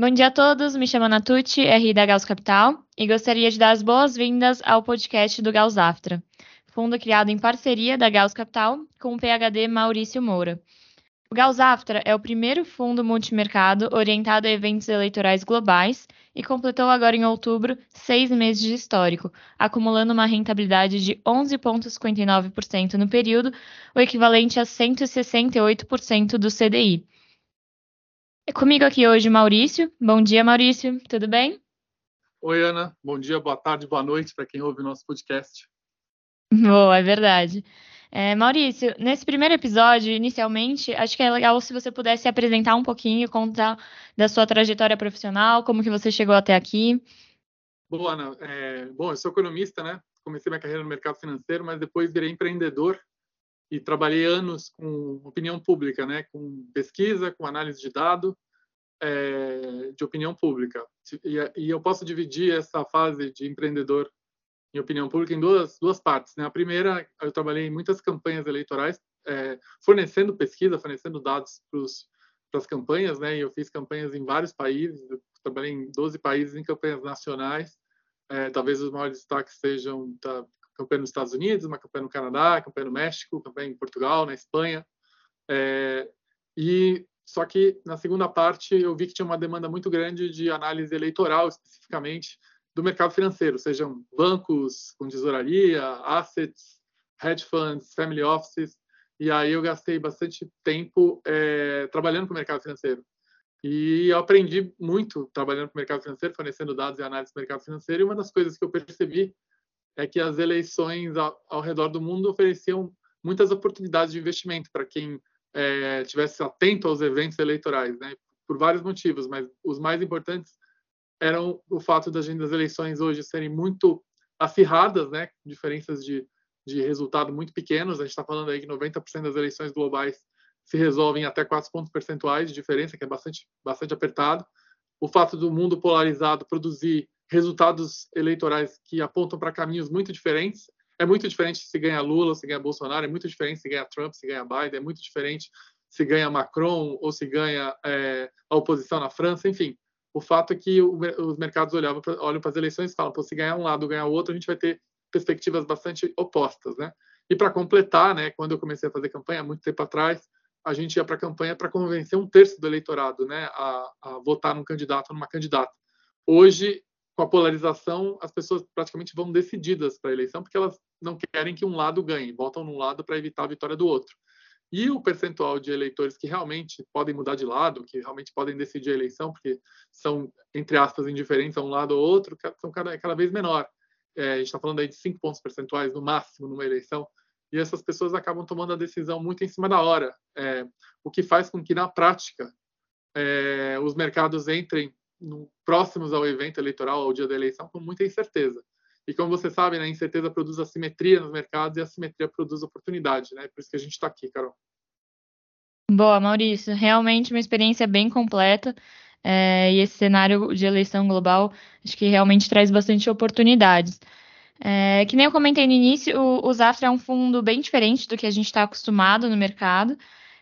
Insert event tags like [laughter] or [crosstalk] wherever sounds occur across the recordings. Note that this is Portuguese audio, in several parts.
Bom dia a todos, me chamo Natucci, RI da Gauss Capital, e gostaria de dar as boas-vindas ao podcast do Gauss Aftra, fundo criado em parceria da Gauss Capital com o PhD Maurício Moura. O Gauss Aftra é o primeiro fundo multimercado orientado a eventos eleitorais globais e completou agora em outubro seis meses de histórico, acumulando uma rentabilidade de 11,59% no período, o equivalente a 168% do CDI. É comigo aqui hoje Maurício. Bom dia, Maurício. Tudo bem? Oi, Ana. Bom dia, boa tarde, boa noite para quem ouve o nosso podcast. [laughs] Boa, é verdade. É, Maurício, nesse primeiro episódio, inicialmente, acho que é legal se você pudesse apresentar um pouquinho, contar da sua trajetória profissional, como que você chegou até aqui. Boa, Ana. É, bom, eu sou economista, né? Comecei minha carreira no mercado financeiro, mas depois virei empreendedor e trabalhei anos com opinião pública, né? Com pesquisa, com análise de dado, é, de opinião pública. E, e eu posso dividir essa fase de empreendedor em opinião pública em duas, duas partes. Né? A primeira, eu trabalhei em muitas campanhas eleitorais, é, fornecendo pesquisa, fornecendo dados para as campanhas, né? E eu fiz campanhas em vários países, trabalhei em 12 países em campanhas nacionais. É, talvez os maiores destaques sejam tá, campanha nos Estados Unidos, uma campanha no Canadá, campanha no México, campanha em Portugal, na Espanha. É, e só que na segunda parte eu vi que tinha uma demanda muito grande de análise eleitoral, especificamente do mercado financeiro, sejam bancos com tesouraria, assets, hedge funds, family offices. E aí eu gastei bastante tempo é, trabalhando com o mercado financeiro. E eu aprendi muito trabalhando com o mercado financeiro, fornecendo dados e análise do mercado financeiro. E uma das coisas que eu percebi é que as eleições ao, ao redor do mundo ofereciam muitas oportunidades de investimento para quem é, tivesse atento aos eventos eleitorais, né? Por vários motivos, mas os mais importantes eram o fato das eleições hoje serem muito acirradas, né? Diferenças de, de resultado muito pequenos. A gente está falando aí que 90% das eleições globais se resolvem até 4 pontos percentuais de diferença, que é bastante, bastante apertado. O fato do mundo polarizado produzir resultados eleitorais que apontam para caminhos muito diferentes. É muito diferente se ganha Lula, se ganha Bolsonaro, é muito diferente se ganha Trump, se ganha Biden, é muito diferente se ganha Macron ou se ganha é, a oposição na França, enfim. O fato é que o, os mercados olhavam olham para as eleições e falam, se ganhar um lado ou ganhar o outro, a gente vai ter perspectivas bastante opostas, né? E para completar, né, quando eu comecei a fazer campanha, muito tempo atrás, a gente ia para a campanha para convencer um terço do eleitorado, né, a, a votar num candidato ou numa candidata. Hoje, com a polarização, as pessoas praticamente vão decididas para a eleição porque elas não querem que um lado ganhe, votam num lado para evitar a vitória do outro. E o percentual de eleitores que realmente podem mudar de lado, que realmente podem decidir a eleição, porque são, entre aspas, indiferentes a um lado ou outro, são cada, cada vez menor. É, a gente está falando aí de 5 pontos percentuais no máximo numa eleição, e essas pessoas acabam tomando a decisão muito em cima da hora, é, o que faz com que, na prática, é, os mercados entrem no, próximos ao evento eleitoral, ao dia da eleição, com muita incerteza. E como você sabe, né, a incerteza produz assimetria nos mercados e a assimetria produz oportunidade, né? Por isso que a gente está aqui, Carol. Boa, Maurício. Realmente uma experiência bem completa. É, e esse cenário de eleição global acho que realmente traz bastante oportunidades. É, que nem eu comentei no início, o, o Zafra é um fundo bem diferente do que a gente está acostumado no mercado.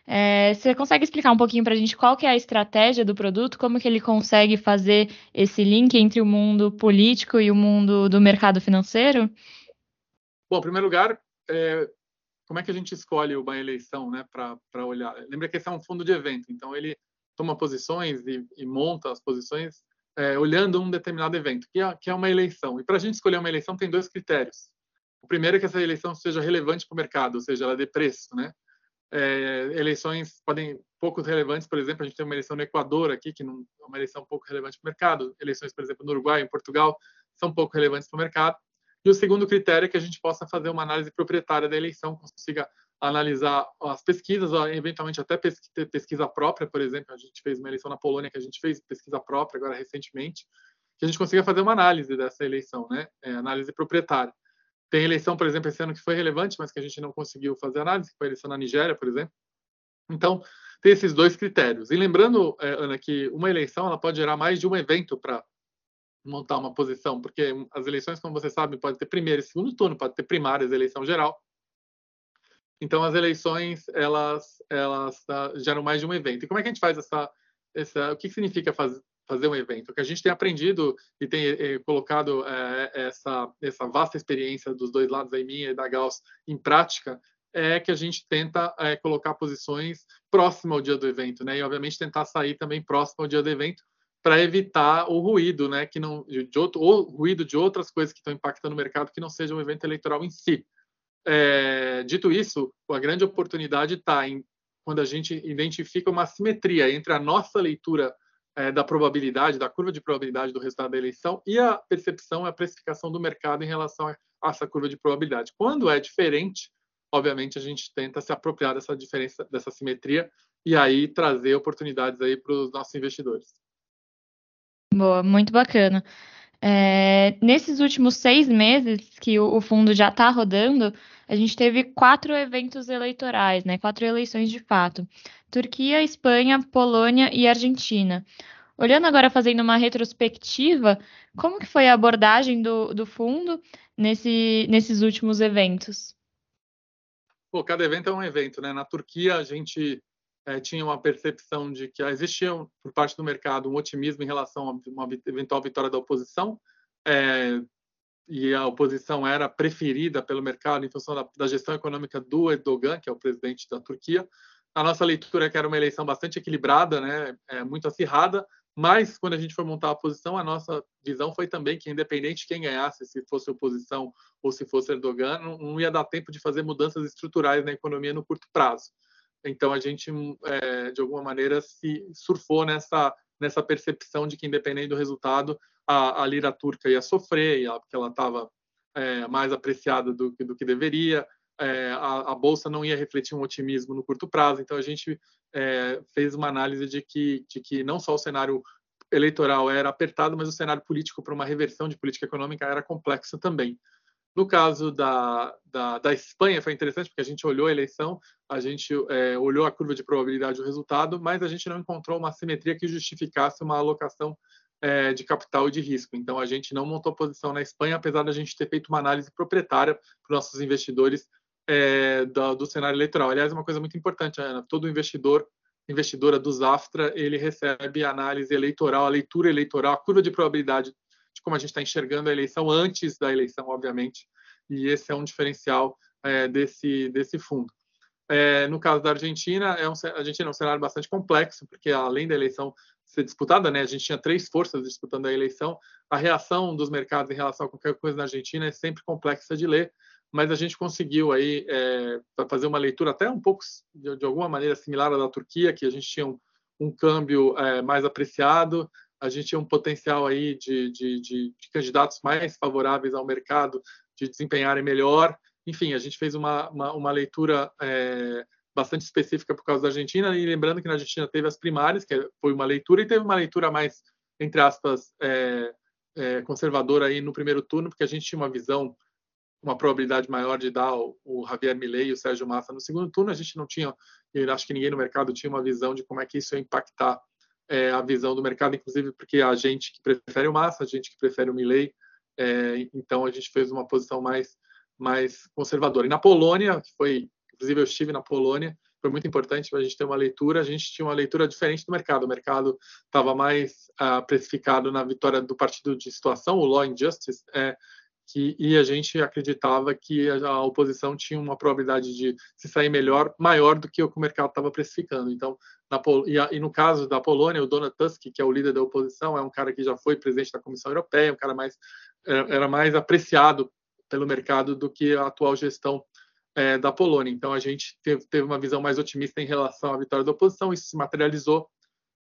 É, você consegue explicar um pouquinho para a gente qual que é a estratégia do produto, como que ele consegue fazer esse link entre o mundo político e o mundo do mercado financeiro? Bom, em primeiro lugar, é, como é que a gente escolhe uma eleição né, para olhar? Lembra que esse é um fundo de evento, então ele toma posições e, e monta as posições é, olhando um determinado evento, que é, que é uma eleição. E para a gente escolher uma eleição tem dois critérios. O primeiro é que essa eleição seja relevante para o mercado, ou seja, ela dê preço, né? É, eleições podem pouco relevantes, por exemplo, a gente tem uma eleição no Equador aqui, que não é uma eleição pouco relevante para o mercado, eleições, por exemplo, no Uruguai, em Portugal, são pouco relevantes para o mercado. E o segundo critério é que a gente possa fazer uma análise proprietária da eleição, consiga analisar as pesquisas, eventualmente até pesquisa própria, por exemplo, a gente fez uma eleição na Polônia que a gente fez pesquisa própria agora recentemente, que a gente consiga fazer uma análise dessa eleição, né? É, análise proprietária. Tem eleição, por exemplo, esse ano que foi relevante, mas que a gente não conseguiu fazer análise, que foi a eleição na Nigéria, por exemplo. Então, tem esses dois critérios. E lembrando, é, Ana, que uma eleição ela pode gerar mais de um evento para montar uma posição, porque as eleições, como você sabe, pode ter primeiro e segundo turno, pode ter primárias, eleição geral. Então, as eleições elas elas uh, geram mais de um evento. E como é que a gente faz essa essa? O que significa fazer fazer um evento. O que a gente tem aprendido e tem eh, colocado eh, essa, essa vasta experiência dos dois lados, a minha e da Gauss, em prática, é que a gente tenta colocar posições próximas ao dia do evento, né? E obviamente tentar sair também próximo ao dia do evento para evitar o ruído, né? Que não de outro, ou ruído de outras coisas que estão impactando o mercado que não seja um evento eleitoral em si. É, dito isso, a grande oportunidade está em quando a gente identifica uma simetria entre a nossa leitura é, da probabilidade, da curva de probabilidade do resultado da eleição e a percepção, a precificação do mercado em relação a essa curva de probabilidade. Quando é diferente, obviamente a gente tenta se apropriar dessa diferença, dessa simetria e aí trazer oportunidades aí para os nossos investidores. Boa, muito bacana. É, nesses últimos seis meses que o, o fundo já está rodando, a gente teve quatro eventos eleitorais, né? Quatro eleições de fato: Turquia, Espanha, Polônia e Argentina. Olhando agora, fazendo uma retrospectiva, como que foi a abordagem do, do fundo nesse, nesses últimos eventos? Pô, cada evento é um evento, né? Na Turquia, a gente é, tinha uma percepção de que existia, por parte do mercado, um otimismo em relação a uma eventual vitória da oposição, é, e a oposição era preferida pelo mercado em função da, da, gestão econômica do Erdogan, que é o presidente da Turquia. A nossa leitura é que era uma eleição bastante equilibrada, né? É, muito acirrada, mas, quando a gente foi montar a posição, a nossa visão foi também que, independente de quem ganhasse, se fosse oposição ou se fosse Erdogan, não, não ia dar tempo de fazer mudanças estruturais na economia no curto prazo. Então, a gente, é, de alguma maneira, se surfou nessa, nessa percepção de que, independente do resultado, a, a lira turca ia sofrer, porque ela estava é, mais apreciada do, do que deveria, é, a, a, bolsa não ia refletir um otimismo no curto prazo. Então a gente é, fez uma análise de que, de que não só o cenário eleitoral era apertado, mas o cenário político para uma reversão de política econômica era complexo também. No caso da, da, da, Espanha, foi interessante porque a gente olhou a eleição, a gente é, olhou a curva de probabilidade do resultado, mas a gente não encontrou uma simetria que justificasse uma alocação é, de capital e de risco. Então, a gente não montou posição na Espanha, apesar da gente ter feito uma análise proprietária para os nossos investidores é, do, do, cenário eleitoral. Aliás, uma coisa muito importante, Ana, todo investidor, investidora do Zaftra, ele recebe a análise eleitoral, a leitura eleitoral, a curva de probabilidade de como a gente está enxergando a eleição antes da eleição, obviamente, e esse é um diferencial é, desse, desse fundo. É, no caso da Argentina, é um, a Argentina é um cenário bastante complexo, porque além da eleição ser disputada, né, a gente tinha três forças disputando a eleição, a reação dos mercados em relação a qualquer coisa na Argentina é sempre complexa de ler, mas a gente conseguiu aí é, fazer uma leitura até um pouco de, de, alguma maneira similar à da Turquia, que a gente tinha um, um câmbio é, mais apreciado, a gente tinha um potencial aí de, de, de, de, candidatos mais favoráveis ao mercado de desempenharem melhor. Enfim, a gente fez uma, uma, uma leitura é, bastante específica por causa da Argentina e lembrando que na Argentina teve as primárias, que foi uma leitura e teve uma leitura mais entre aspas é, é, conservadora aí no primeiro turno, porque a gente tinha uma visão uma probabilidade maior de dar o, o Javier Milei e o Sérgio Massa no segundo turno. A gente não tinha, eu acho que ninguém no mercado tinha uma visão de como é que isso ia impactar é, a visão do mercado, inclusive porque a gente que prefere o Massa, a gente que prefere o Milei, é, então a gente fez uma posição mais mais conservadora. E na Polônia, que foi, inclusive eu estive na Polônia, foi muito importante para a gente ter uma leitura. A gente tinha uma leitura diferente do mercado. O mercado estava mais uh, precificado na vitória do partido de situação, o Law and Justice, é, que, e a gente acreditava que a, oposição tinha uma probabilidade de se sair melhor, maior do que o que o mercado estava precificando. Então, na, e, a, e, no caso da Polônia, o Donald Tusk, que é o líder da oposição, é um cara que já foi presidente da Comissão Europeia, um cara mais era, era mais apreciado pelo mercado do que a atual gestão é, da Polônia. Então, a gente teve, teve uma visão mais otimista em relação à vitória da oposição, isso se materializou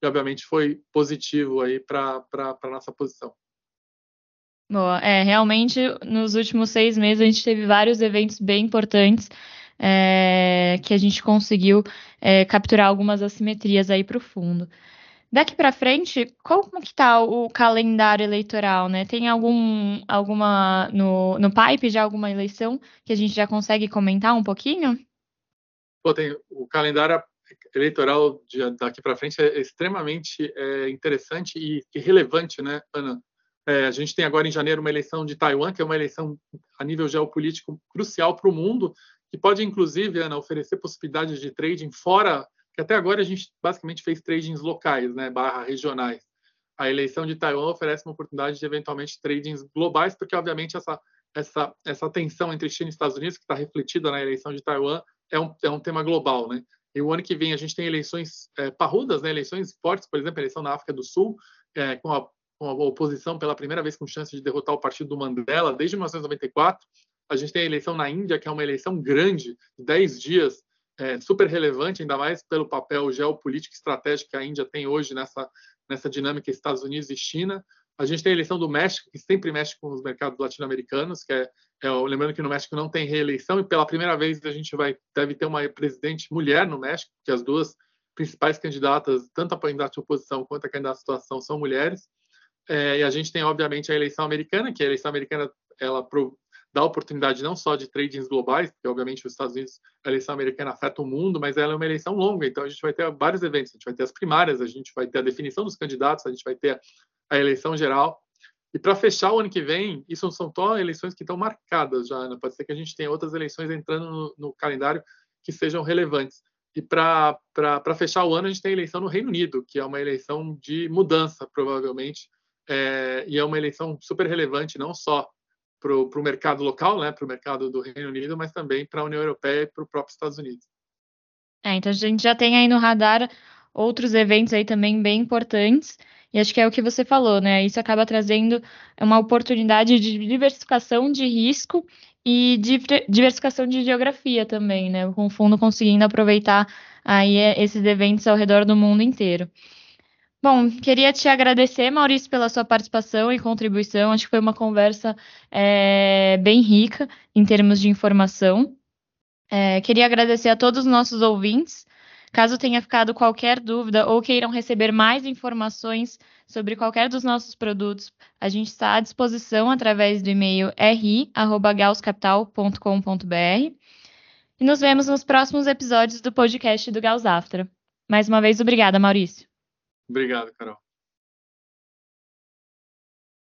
e, obviamente, foi positivo aí para a nossa posição. Boa. É, realmente, nos últimos seis meses, a gente teve vários eventos bem importantes é, que a gente conseguiu é, capturar algumas assimetrias aí para o fundo. Daqui para frente, como que está o calendário eleitoral, né? Tem algum, alguma no, no pipe já alguma eleição que a gente já consegue comentar um pouquinho? Pô, tem, o calendário eleitoral de, daqui para frente é extremamente é, interessante e, e relevante, né, Ana? É, a gente tem agora em janeiro uma eleição de Taiwan, que é uma eleição a nível geopolítico crucial para o mundo, que pode, inclusive, Ana, oferecer possibilidades de trading fora, que até agora a gente basicamente fez tradings locais, né, barra regionais. a eleição de Taiwan oferece uma oportunidade de eventualmente tradings globais, porque obviamente essa essa essa tensão entre China e Estados Unidos que está refletida na eleição de Taiwan é um, é um tema global, né? E o ano que vem a gente tem eleições é, parrudas, né? Eleições fortes, por exemplo, a eleição na África do Sul, é, com, a, com, a, oposição pela primeira vez com chance de derrotar o partido do Mandela desde 1994. A gente tem a eleição na Índia, que é uma eleição grande, de 10 dias, é, super relevante, ainda mais pelo papel geopolítico e estratégico que a Índia tem hoje nessa, nessa dinâmica Estados Unidos e China. A gente tem a eleição do México, que sempre mexe com os mercados latino-americanos, que é, é, lembrando que no México não tem reeleição, e pela primeira vez a gente vai deve ter uma presidente mulher no México, que as duas principais candidatas, tanto a candidata de oposição quanto a candidata de situação, são mulheres. É, e a gente tem, obviamente, a eleição americana, que a eleição americana ela pro, dá oportunidade não só de tradings globais, porque obviamente os Estados Unidos, a eleição americana afeta o mundo, mas ela é uma eleição longa, então a gente vai ter vários eventos, a gente vai ter as primárias, a gente vai ter a definição dos candidatos, a gente vai ter a eleição geral. E para fechar o ano que vem, isso são só eleições que estão marcadas já, né? pode ser que a gente tenha outras eleições entrando no, no calendário que sejam relevantes. E para fechar o ano, a gente tem a eleição no Reino Unido, que é uma eleição de mudança, provavelmente, é, e é uma eleição super relevante, não só para o mercado local, né, para o mercado do Reino Unido, mas também para a União Europeia e para o próprio Estados Unidos. É, então a gente já tem aí no radar outros eventos aí também bem importantes. E acho que é o que você falou, né? Isso acaba trazendo uma oportunidade de diversificação de risco e de diversificação de geografia também, né? Com o fundo conseguindo aproveitar aí esses eventos ao redor do mundo inteiro. Bom, queria te agradecer, Maurício, pela sua participação e contribuição. Acho que foi uma conversa é, bem rica em termos de informação. É, queria agradecer a todos os nossos ouvintes. Caso tenha ficado qualquer dúvida ou queiram receber mais informações sobre qualquer dos nossos produtos, a gente está à disposição através do e-mail ri@gauscapital.com.br. E nos vemos nos próximos episódios do podcast do Gauss Aftra. Mais uma vez, obrigada, Maurício. Obrigado, Carol.